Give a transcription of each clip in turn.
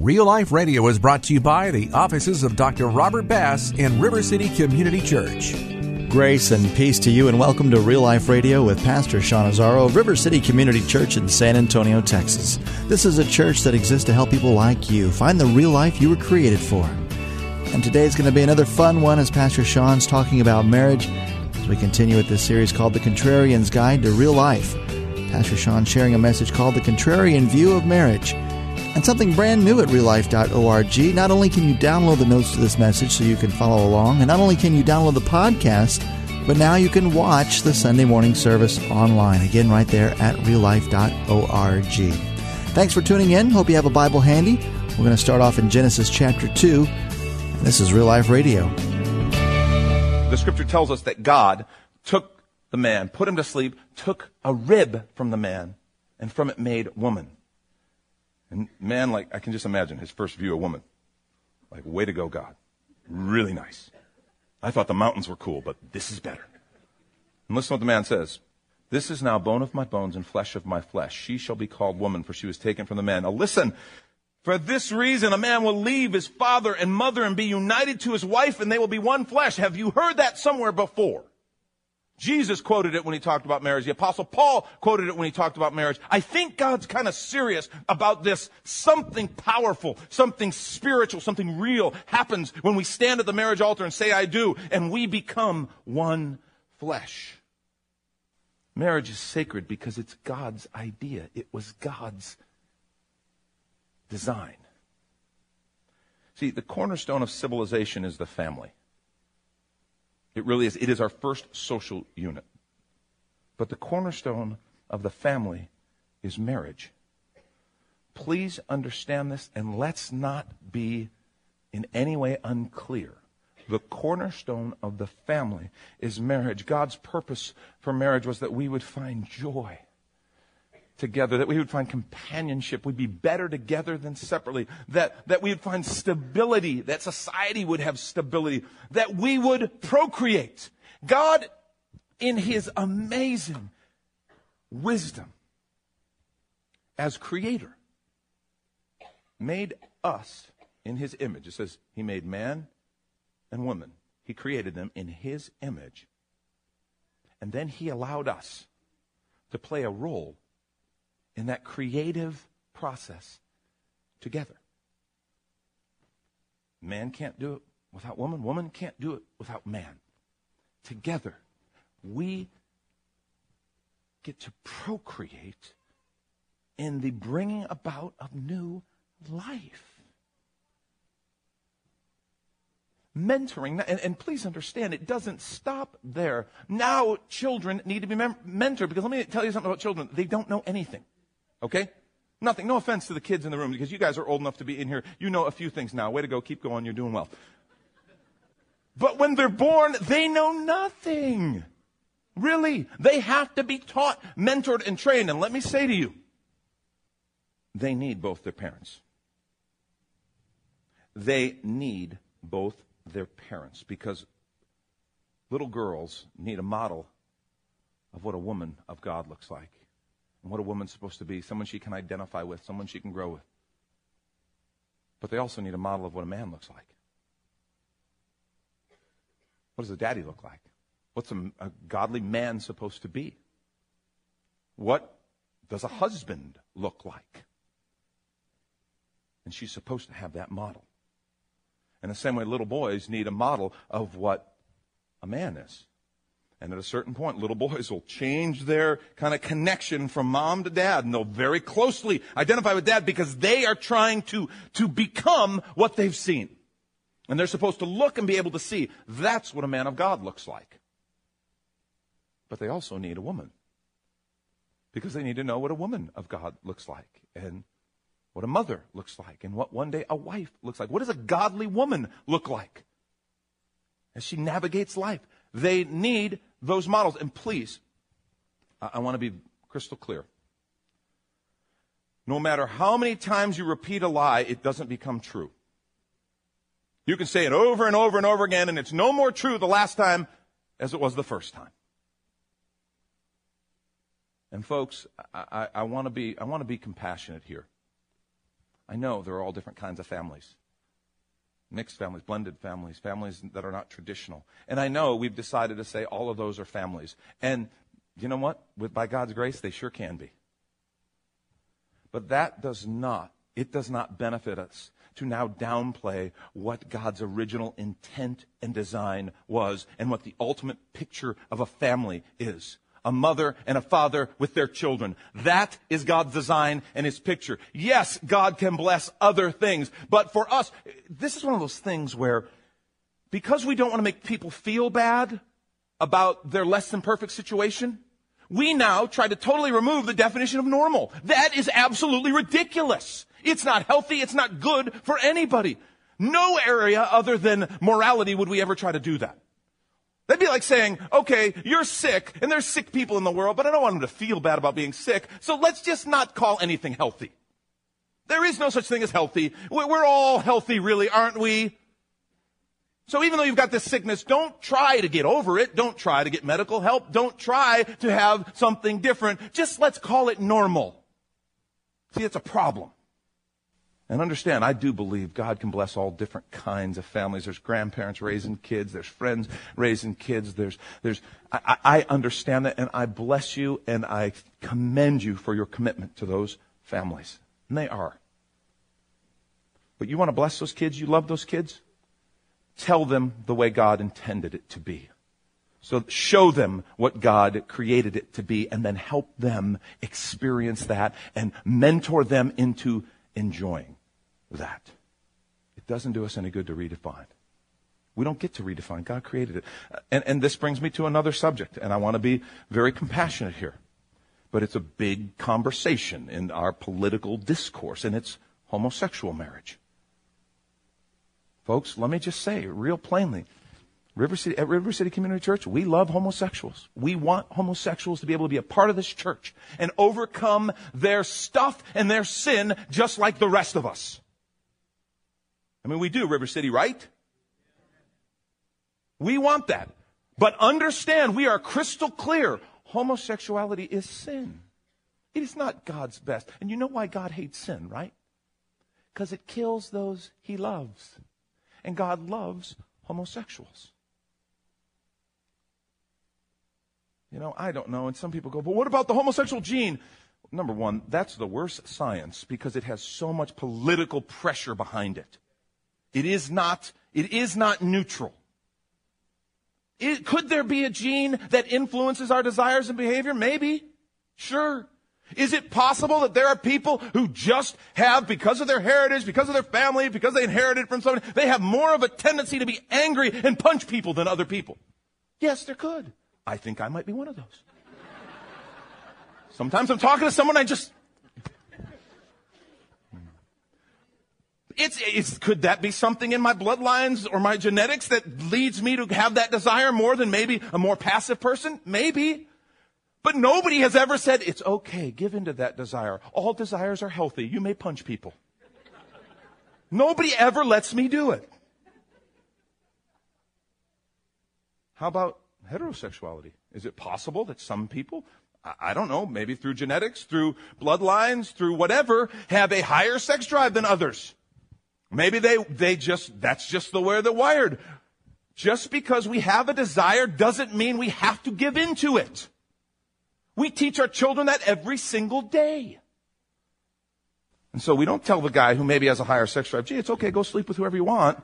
Real Life Radio is brought to you by the offices of Dr. Robert Bass in River City Community Church. Grace and peace to you, and welcome to Real Life Radio with Pastor Sean Azzaro of River City Community Church in San Antonio, Texas. This is a church that exists to help people like you find the real life you were created for. And today is going to be another fun one as Pastor Sean's talking about marriage as we continue with this series called The Contrarian's Guide to Real Life. Pastor Sean sharing a message called The Contrarian View of Marriage and something brand new at reallife.org. Not only can you download the notes to this message so you can follow along, and not only can you download the podcast, but now you can watch the Sunday morning service online. Again, right there at reallife.org. Thanks for tuning in. Hope you have a Bible handy. We're going to start off in Genesis chapter 2. And this is Real Life Radio. The scripture tells us that God took the man, put him to sleep, took a rib from the man, and from it made woman. And man, like, I can just imagine his first view of woman. Like, way to go, God. Really nice. I thought the mountains were cool, but this is better. And listen to what the man says. This is now bone of my bones and flesh of my flesh. She shall be called woman, for she was taken from the man. Now listen. For this reason, a man will leave his father and mother and be united to his wife, and they will be one flesh. Have you heard that somewhere before? Jesus quoted it when he talked about marriage. The apostle Paul quoted it when he talked about marriage. I think God's kind of serious about this. Something powerful, something spiritual, something real happens when we stand at the marriage altar and say, I do, and we become one flesh. Marriage is sacred because it's God's idea. It was God's design. See, the cornerstone of civilization is the family. It really is. It is our first social unit. But the cornerstone of the family is marriage. Please understand this and let's not be in any way unclear. The cornerstone of the family is marriage. God's purpose for marriage was that we would find joy together, that we would find companionship, we'd be better together than separately, that, that we would find stability, that society would have stability, that we would procreate. God, in his amazing wisdom as creator, made us in his image. It says he made man and woman. He created them in his image. And then he allowed us to play a role in that creative process together. Man can't do it without woman, woman can't do it without man. Together, we get to procreate in the bringing about of new life. mentoring, and, and, please understand, it doesn't stop there. Now, children need to be mem- mentored because let me tell you something about children. They don't know anything. Okay? Nothing. No offense to the kids in the room because you guys are old enough to be in here. You know a few things now. Way to go. Keep going. You're doing well. But when they're born, they know nothing. Really. They have to be taught, mentored, and trained. And let me say to you, they need both their parents. They need both their parents because little girls need a model of what a woman of God looks like and what a woman's supposed to be someone she can identify with, someone she can grow with. But they also need a model of what a man looks like. What does a daddy look like? What's a, a godly man supposed to be? What does a husband look like? And she's supposed to have that model. In the same way, little boys need a model of what a man is. And at a certain point, little boys will change their kind of connection from mom to dad, and they'll very closely identify with dad because they are trying to, to become what they've seen. And they're supposed to look and be able to see that's what a man of God looks like. But they also need a woman because they need to know what a woman of God looks like and what a mother looks like and what one day a wife looks like. What does a godly woman look like as she navigates life? They need those models. And please, I, I want to be crystal clear. No matter how many times you repeat a lie, it doesn't become true. You can say it over and over and over again, and it's no more true the last time as it was the first time. And folks, I, I, I want to be I want to be compassionate here. I know there are all different kinds of families. Mixed families, blended families, families that are not traditional. And I know we've decided to say all of those are families. And you know what? With by God's grace, they sure can be. But that does not, it does not benefit us to now downplay what God's original intent and design was and what the ultimate picture of a family is a mother and a father with their children. That is God's design and his picture. Yes, God can bless other things, but for us, this is one of those things where because we don't want to make people feel bad about their less than perfect situation, we now try to totally remove the definition of normal. That is absolutely ridiculous. It's not healthy. It's not good for anybody. No area other than morality would we ever try to do that. That'd be like saying, okay, you're sick, and there's sick people in the world, but I don't want them to feel bad about being sick, so let's just not call anything healthy. There is no such thing as healthy. We're all healthy, really, aren't we? So even though you've got this sickness, don't try to get over it. Don't try to get medical help. Don't try to have something different. Just let's call it normal. See, it's a problem. And understand, I do believe God can bless all different kinds of families. There's grandparents raising kids. There's friends raising kids. There's, there's, I, I understand that and I bless you and I commend you for your commitment to those families. And they are. But you want to bless those kids? You love those kids? Tell them the way God intended it to be. So show them what God created it to be and then help them experience that and mentor them into enjoying that. It doesn't do us any good to redefine. We don't get to redefine. God created it. Uh, and, and this brings me to another subject, and I want to be very compassionate here. But it's a big conversation in our political discourse, and it's homosexual marriage. Folks, let me just say real plainly River City, at River City Community Church, we love homosexuals. We want homosexuals to be able to be a part of this church and overcome their stuff and their sin just like the rest of us. I mean, we do, River City, right? We want that. But understand, we are crystal clear. Homosexuality is sin. It is not God's best. And you know why God hates sin, right? Because it kills those he loves. And God loves homosexuals. You know, I don't know. And some people go, but what about the homosexual gene? Number one, that's the worst science because it has so much political pressure behind it. It is not, it is not neutral. It, could there be a gene that influences our desires and behavior? Maybe. Sure. Is it possible that there are people who just have, because of their heritage, because of their family, because they inherited from somebody, they have more of a tendency to be angry and punch people than other people? Yes, there could. I think I might be one of those. Sometimes I'm talking to someone, I just, It's, it's, could that be something in my bloodlines or my genetics that leads me to have that desire more than maybe a more passive person? Maybe. But nobody has ever said, it's okay, give into that desire. All desires are healthy. You may punch people. nobody ever lets me do it. How about heterosexuality? Is it possible that some people I don't know, maybe through genetics, through bloodlines, through whatever, have a higher sex drive than others. Maybe they, they just, that's just the way they're wired. Just because we have a desire doesn't mean we have to give into it. We teach our children that every single day. And so we don't tell the guy who maybe has a higher sex drive, gee, it's okay, go sleep with whoever you want.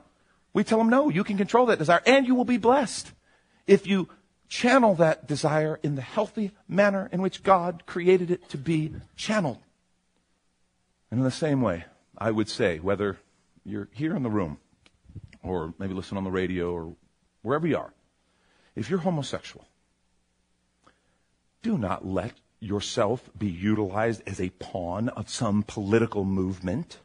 We tell him, no, you can control that desire and you will be blessed if you channel that desire in the healthy manner in which God created it to be channeled. And in the same way, I would say, whether you're here in the room, or maybe listen on the radio, or wherever you are, if you're homosexual, do not let yourself be utilized as a pawn of some political movement.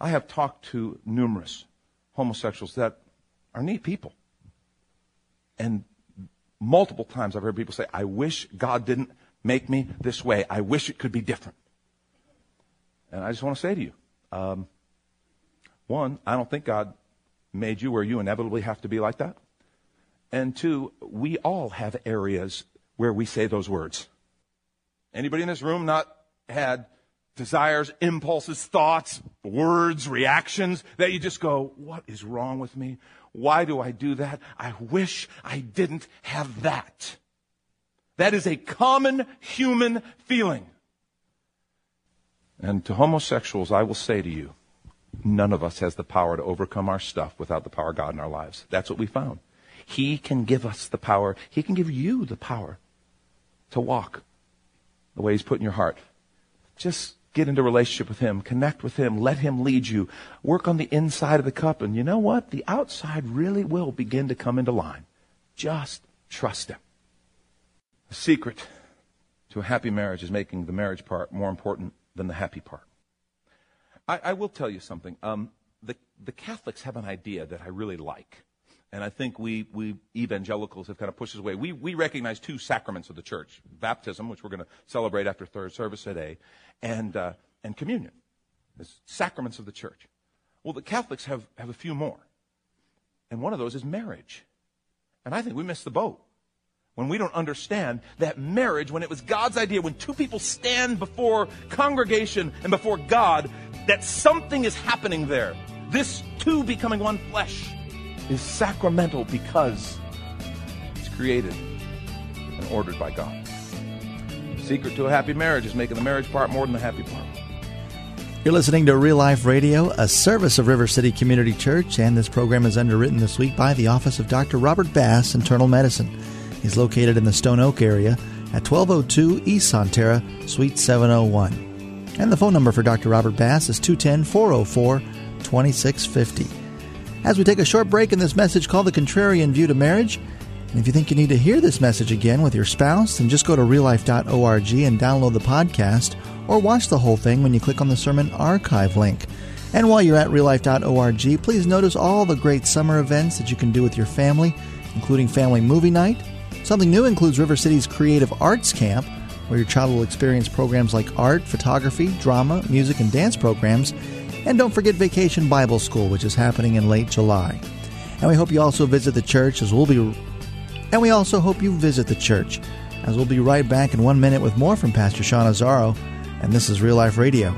I have talked to numerous homosexuals that are neat people. And multiple times I've heard people say, I wish God didn't make me this way. I wish it could be different. And I just want to say to you, um, one, I don't think God made you where you inevitably have to be like that. And two, we all have areas where we say those words. Anybody in this room not had desires, impulses, thoughts, words, reactions that you just go, what is wrong with me? Why do I do that? I wish I didn't have that. That is a common human feeling. And to homosexuals, I will say to you, none of us has the power to overcome our stuff without the power of God in our lives. That's what we found. He can give us the power. He can give you the power to walk the way He's put in your heart. Just get into relationship with Him, connect with Him, let Him lead you, work on the inside of the cup, and you know what? The outside really will begin to come into line. Just trust Him. The secret to a happy marriage is making the marriage part more important than the happy part. I, I will tell you something. Um, the, the Catholics have an idea that I really like. And I think we, we evangelicals have kind of pushed us away. We, we recognize two sacraments of the church baptism, which we're going to celebrate after third service today, and, uh, and communion. As sacraments of the church. Well, the Catholics have, have a few more. And one of those is marriage. And I think we missed the boat when we don't understand that marriage, when it was God's idea, when two people stand before congregation and before God, that something is happening there. This two becoming one flesh is sacramental because it's created and ordered by God. The secret to a happy marriage is making the marriage part more than the happy part. You're listening to Real Life Radio, a service of River City Community Church, and this program is underwritten this week by the Office of Dr. Robert Bass, Internal Medicine. He's located in the Stone Oak area at 1202 East Sonterra, Suite 701. And the phone number for Dr. Robert Bass is 210 404 2650. As we take a short break in this message called The Contrarian View to Marriage, and if you think you need to hear this message again with your spouse, then just go to reallife.org and download the podcast or watch the whole thing when you click on the sermon archive link. And while you're at reallife.org, please notice all the great summer events that you can do with your family, including family movie night, Something new includes River City's Creative Arts Camp, where your child will experience programs like art, photography, drama, music, and dance programs. And don't forget Vacation Bible School, which is happening in late July. And we hope you also visit the church as we'll be and we also hope you visit the church as we'll be right back in one minute with more from Pastor Sean Azzaro, and this is Real Life Radio.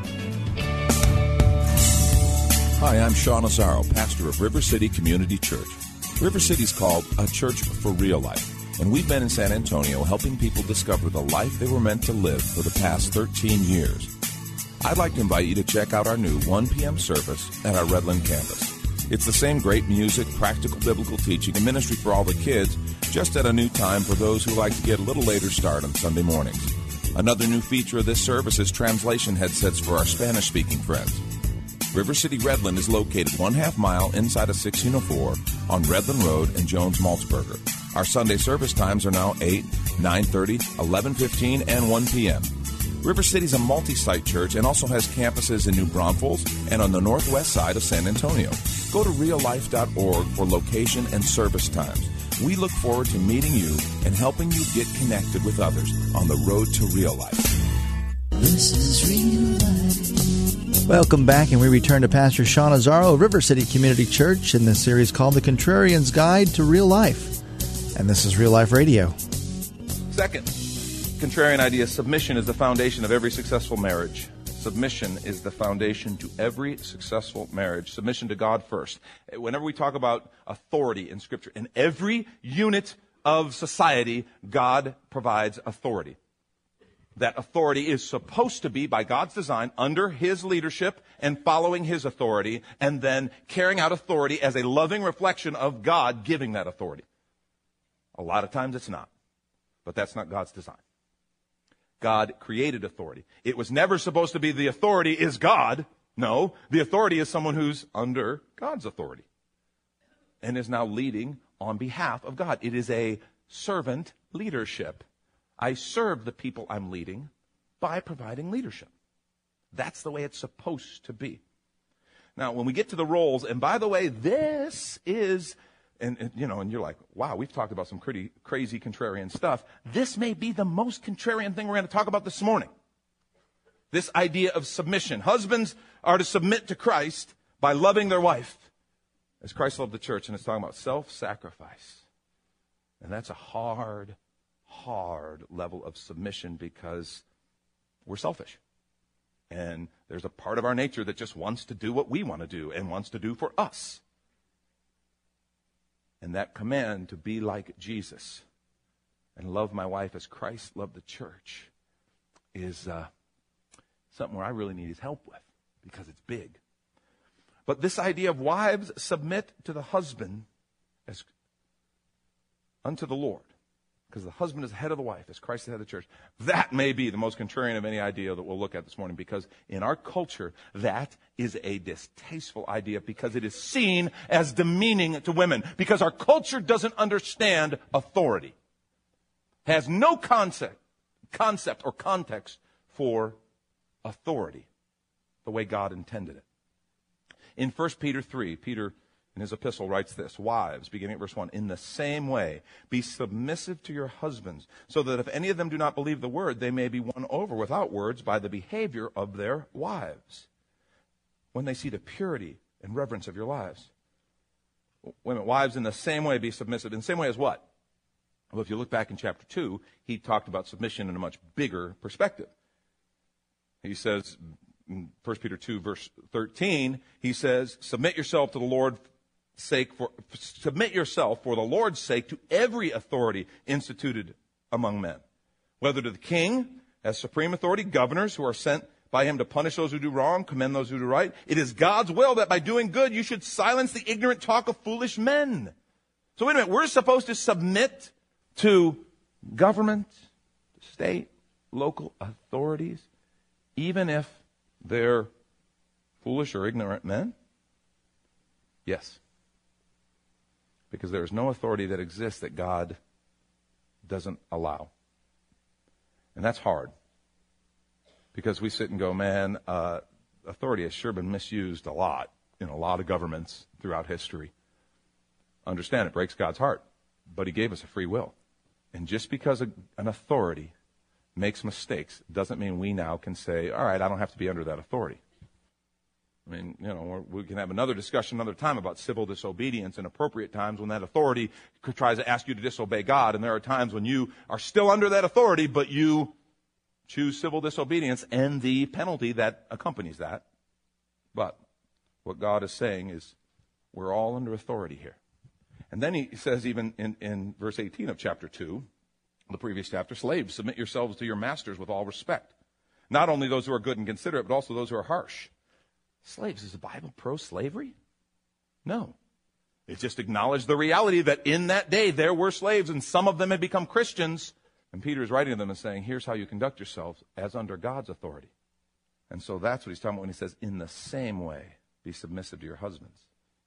Hi, I'm Sean Azzaro, pastor of River City Community Church. River City is called a church for real life and we've been in San Antonio helping people discover the life they were meant to live for the past 13 years. I'd like to invite you to check out our new 1 p.m. service at our Redland campus. It's the same great music, practical biblical teaching, and ministry for all the kids, just at a new time for those who like to get a little later start on Sunday mornings. Another new feature of this service is translation headsets for our Spanish speaking friends. River City Redland is located one half mile inside of 1604 on Redland Road in Jones Maltsberger. Our Sunday service times are now 8, 9.30, 11.15, and 1 p.m. River City is a multi-site church and also has campuses in New Braunfels and on the northwest side of San Antonio. Go to reallife.org for location and service times. We look forward to meeting you and helping you get connected with others on the road to real life. This is real life. Welcome back, and we return to Pastor Sean Azzaro of River City Community Church in the series called The Contrarian's Guide to Real Life and this is Real Life Radio. Second, contrarian idea submission is the foundation of every successful marriage. Submission is the foundation to every successful marriage. Submission to God first. Whenever we talk about authority in Scripture, in every unit of society, God provides authority. That authority is supposed to be, by God's design, under His leadership and following His authority, and then carrying out authority as a loving reflection of God giving that authority. A lot of times it's not. But that's not God's design. God created authority. It was never supposed to be the authority is God. No, the authority is someone who's under God's authority and is now leading on behalf of God. It is a servant leadership. I serve the people I'm leading by providing leadership. That's the way it's supposed to be. Now, when we get to the roles, and by the way, this is, and, and, you know, and you're like, wow, we've talked about some pretty crazy contrarian stuff. This may be the most contrarian thing we're going to talk about this morning. This idea of submission. Husbands are to submit to Christ by loving their wife as Christ loved the church, and it's talking about self sacrifice. And that's a hard, hard level of submission because we're selfish. And there's a part of our nature that just wants to do what we want to do and wants to do for us. And that command to be like Jesus and love my wife as Christ loved the church is uh, something where I really need his help with because it's big. But this idea of wives submit to the husband as unto the Lord because the husband is the head of the wife, as Christ is the head of the church. That may be the most contrarian of any idea that we'll look at this morning, because in our culture, that is a distasteful idea because it is seen as demeaning to women, because our culture doesn't understand authority, has no concept, concept or context for authority the way God intended it. In 1 Peter 3, Peter in his epistle writes this Wives, beginning at verse 1, in the same way, be submissive to your husbands, so that if any of them do not believe the word, they may be won over without words by the behavior of their wives. When they see the purity and reverence of your lives. Women, wives, in the same way, be submissive. In the same way as what? Well, if you look back in chapter 2, he talked about submission in a much bigger perspective. He says, in 1 Peter 2, verse 13, he says, Submit yourself to the Lord sake for submit yourself for the Lord's sake to every authority instituted among men, whether to the king as supreme authority, governors who are sent by him to punish those who do wrong, commend those who do right. It is God's will that by doing good you should silence the ignorant talk of foolish men. So wait a minute, we're supposed to submit to government, state, local authorities, even if they're foolish or ignorant men? Yes because there is no authority that exists that God doesn't allow. And that's hard. Because we sit and go, man, uh, authority has sure been misused a lot in a lot of governments throughout history. Understand, it breaks God's heart, but He gave us a free will. And just because a, an authority makes mistakes doesn't mean we now can say, all right, I don't have to be under that authority. I mean, you know, we can have another discussion another time about civil disobedience and appropriate times when that authority tries to ask you to disobey God. And there are times when you are still under that authority, but you choose civil disobedience and the penalty that accompanies that. But what God is saying is we're all under authority here. And then he says, even in, in verse 18 of chapter 2, the previous chapter, slaves, submit yourselves to your masters with all respect. Not only those who are good and considerate, but also those who are harsh. Slaves, is the Bible pro slavery? No. It just acknowledged the reality that in that day there were slaves and some of them had become Christians. And Peter is writing to them and saying, here's how you conduct yourselves as under God's authority. And so that's what he's talking about when he says, in the same way, be submissive to your husbands.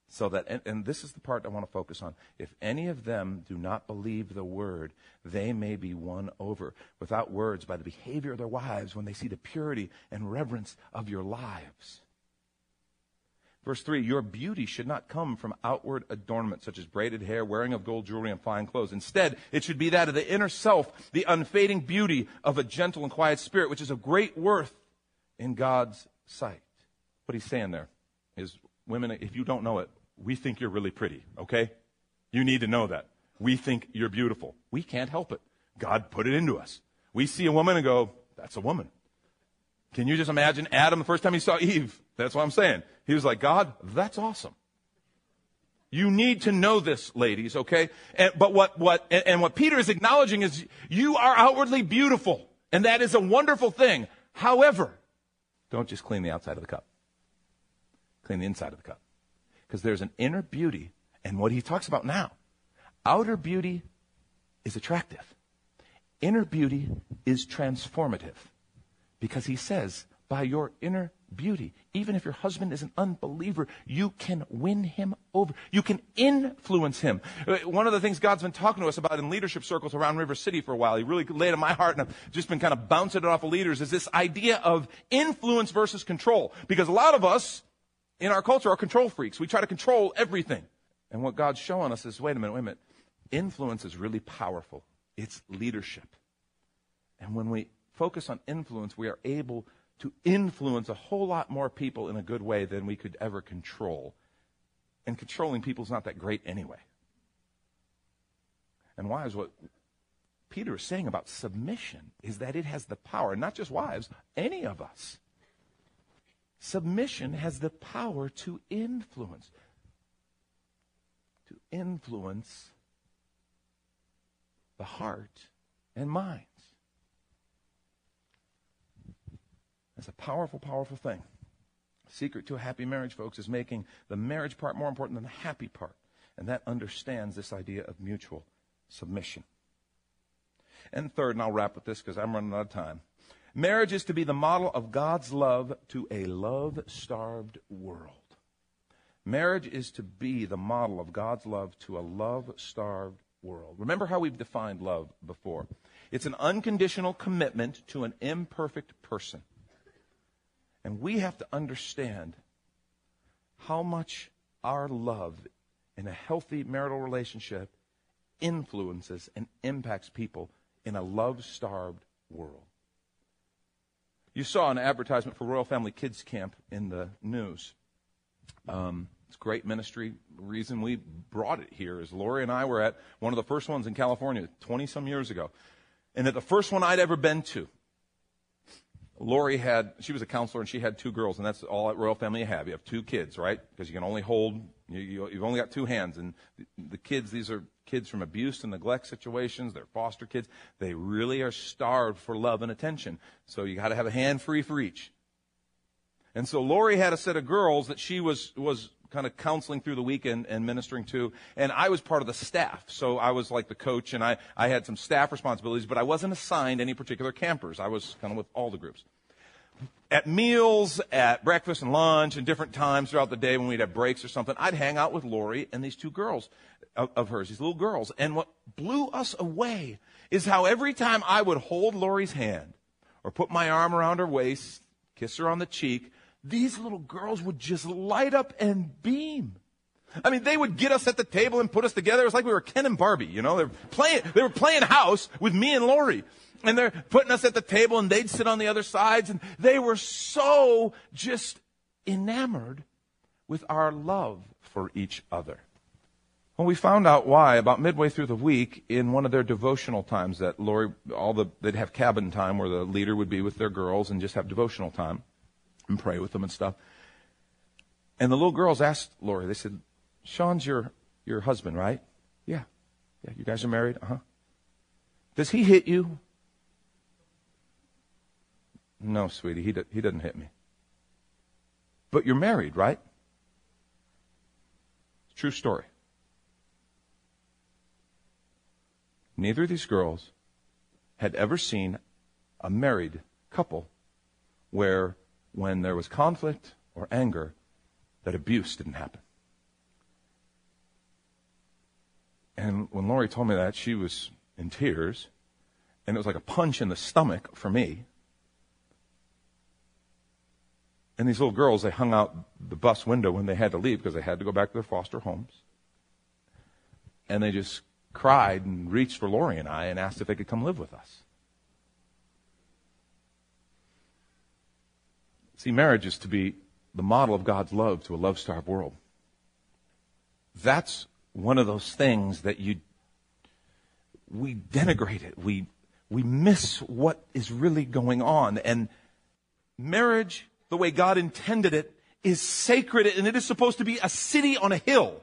So that, and, and, this is the part I want to focus on. If any of them do not believe the word, they may be won over without words by the behavior of their wives when they see the purity and reverence of your lives. Verse 3 Your beauty should not come from outward adornment, such as braided hair, wearing of gold jewelry, and fine clothes. Instead, it should be that of the inner self, the unfading beauty of a gentle and quiet spirit, which is of great worth in God's sight. What he's saying there is, women, if you don't know it, we think you're really pretty, okay? You need to know that. We think you're beautiful. We can't help it. God put it into us. We see a woman and go, that's a woman. Can you just imagine Adam the first time he saw Eve? That's what I'm saying. He was like, God, that's awesome. You need to know this, ladies, okay? And, but what, what, and, and what Peter is acknowledging is you are outwardly beautiful, and that is a wonderful thing. However, don't just clean the outside of the cup. Clean the inside of the cup. Because there's an inner beauty, and what he talks about now, outer beauty is attractive. Inner beauty is transformative. Because he says, by your inner beauty. Even if your husband is an unbeliever, you can win him over. You can influence him. Uh, one of the things God's been talking to us about in leadership circles around River City for a while, he really laid on my heart and I've just been kind of bouncing it off of leaders, is this idea of influence versus control. Because a lot of us in our culture are control freaks. We try to control everything. And what God's showing us is, wait a minute, wait a minute. Influence is really powerful. It's leadership. And when we focus on influence, we are able to influence a whole lot more people in a good way than we could ever control. And controlling people is not that great anyway. And wives, what Peter is saying about submission is that it has the power, not just wives, any of us. Submission has the power to influence. To influence the heart and mind. That's a powerful, powerful thing. Secret to a happy marriage, folks, is making the marriage part more important than the happy part. And that understands this idea of mutual submission. And third, and I'll wrap with this because I'm running out of time. Marriage is to be the model of God's love to a love starved world. Marriage is to be the model of God's love to a love starved world. Remember how we've defined love before it's an unconditional commitment to an imperfect person. And we have to understand how much our love in a healthy marital relationship influences and impacts people in a love starved world. You saw an advertisement for Royal Family Kids Camp in the news. Um, it's great ministry. The reason we brought it here is Lori and I were at one of the first ones in California 20 some years ago. And at the first one I'd ever been to, Lori had, she was a counselor and she had two girls, and that's all at Royal Family you have. You have two kids, right? Because you can only hold, you, have only got two hands. And the, the, kids, these are kids from abuse and neglect situations. They're foster kids. They really are starved for love and attention. So you got to have a hand free for each. And so Lori had a set of girls that she was, was kind of counseling through the week and, and, ministering to. And I was part of the staff. So I was like the coach and I, I had some staff responsibilities, but I wasn't assigned any particular campers. I was kind of with all the groups. At meals, at breakfast and lunch, and different times throughout the day when we'd have breaks or something, I'd hang out with Lori and these two girls of, of hers, these little girls. And what blew us away is how every time I would hold Lori's hand or put my arm around her waist, kiss her on the cheek, these little girls would just light up and beam. I mean, they would get us at the table and put us together. It was like we were Ken and Barbie, you know. They were playing, they were playing house with me and Lori. And they're putting us at the table and they'd sit on the other sides and they were so just enamored with our love for each other. Well, we found out why about midway through the week in one of their devotional times that Lori, all the, they'd have cabin time where the leader would be with their girls and just have devotional time and pray with them and stuff. And the little girls asked Lori, they said, Sean's your, your husband, right? Yeah. Yeah, you guys are married? Uh huh. Does he hit you? No, sweetie, he, do, he doesn't hit me. But you're married, right? True story. Neither of these girls had ever seen a married couple where when there was conflict or anger, that abuse didn't happen. And when Lori told me that, she was in tears, and it was like a punch in the stomach for me. And these little girls, they hung out the bus window when they had to leave because they had to go back to their foster homes. And they just cried and reached for Lori and I and asked if they could come live with us. See, marriage is to be the model of God's love to a love starved world. That's one of those things that you, we denigrate it. We, we miss what is really going on. And marriage, the way God intended it, is sacred and it is supposed to be a city on a hill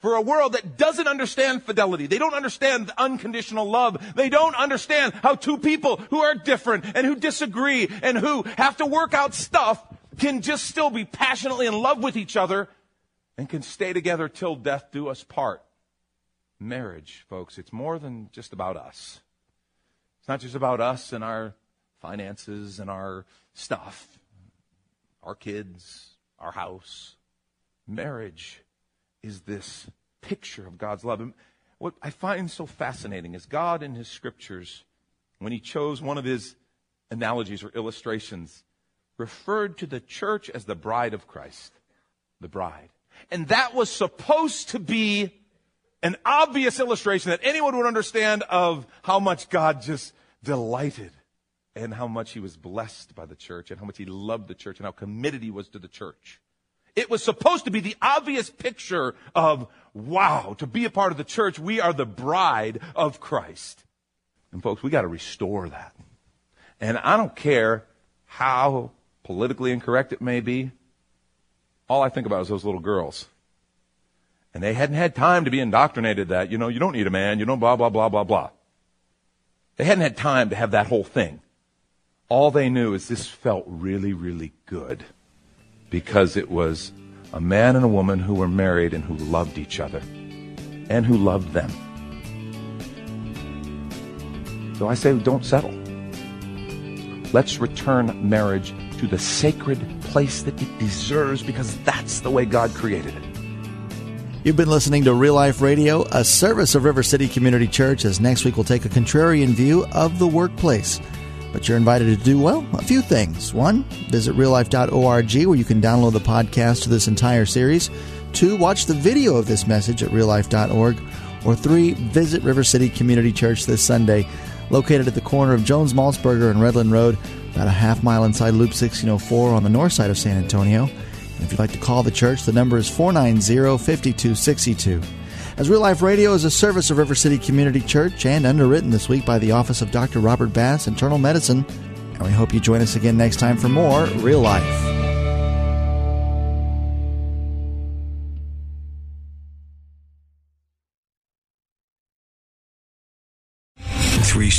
for a world that doesn't understand fidelity. They don't understand unconditional love. They don't understand how two people who are different and who disagree and who have to work out stuff can just still be passionately in love with each other and can stay together till death do us part. Marriage, folks, it's more than just about us. It's not just about us and our finances and our stuff. our kids, our house. Marriage is this picture of God's love. And what I find so fascinating is God in His scriptures, when He chose one of His analogies or illustrations, referred to the church as the bride of Christ. The bride. And that was supposed to be an obvious illustration that anyone would understand of how much God just delighted and how much he was blessed by the church and how much he loved the church and how committed he was to the church. It was supposed to be the obvious picture of, wow, to be a part of the church, we are the bride of Christ. And folks, we got to restore that. And I don't care how politically incorrect it may be. All I think about is those little girls. And they hadn't had time to be indoctrinated that, you know, you don't need a man, you don't blah, blah, blah, blah, blah. They hadn't had time to have that whole thing. All they knew is this felt really, really good because it was a man and a woman who were married and who loved each other and who loved them. So I say, don't settle. Let's return marriage to the sacred place that it deserves because that's the way God created it. You've been listening to Real Life Radio, a service of River City Community Church, as next week we'll take a contrarian view of the workplace. But you're invited to do, well, a few things. One, visit reallife.org where you can download the podcast to this entire series. Two, watch the video of this message at reallife.org. Or three, visit River City Community Church this Sunday, located at the corner of Jones Maltsberger and Redland Road, about a half mile inside Loop 1604 on the north side of San Antonio. And if you'd like to call the church, the number is 490 5262. As Real Life Radio is a service of River City Community Church and underwritten this week by the Office of Dr. Robert Bass, Internal Medicine. And we hope you join us again next time for more Real Life.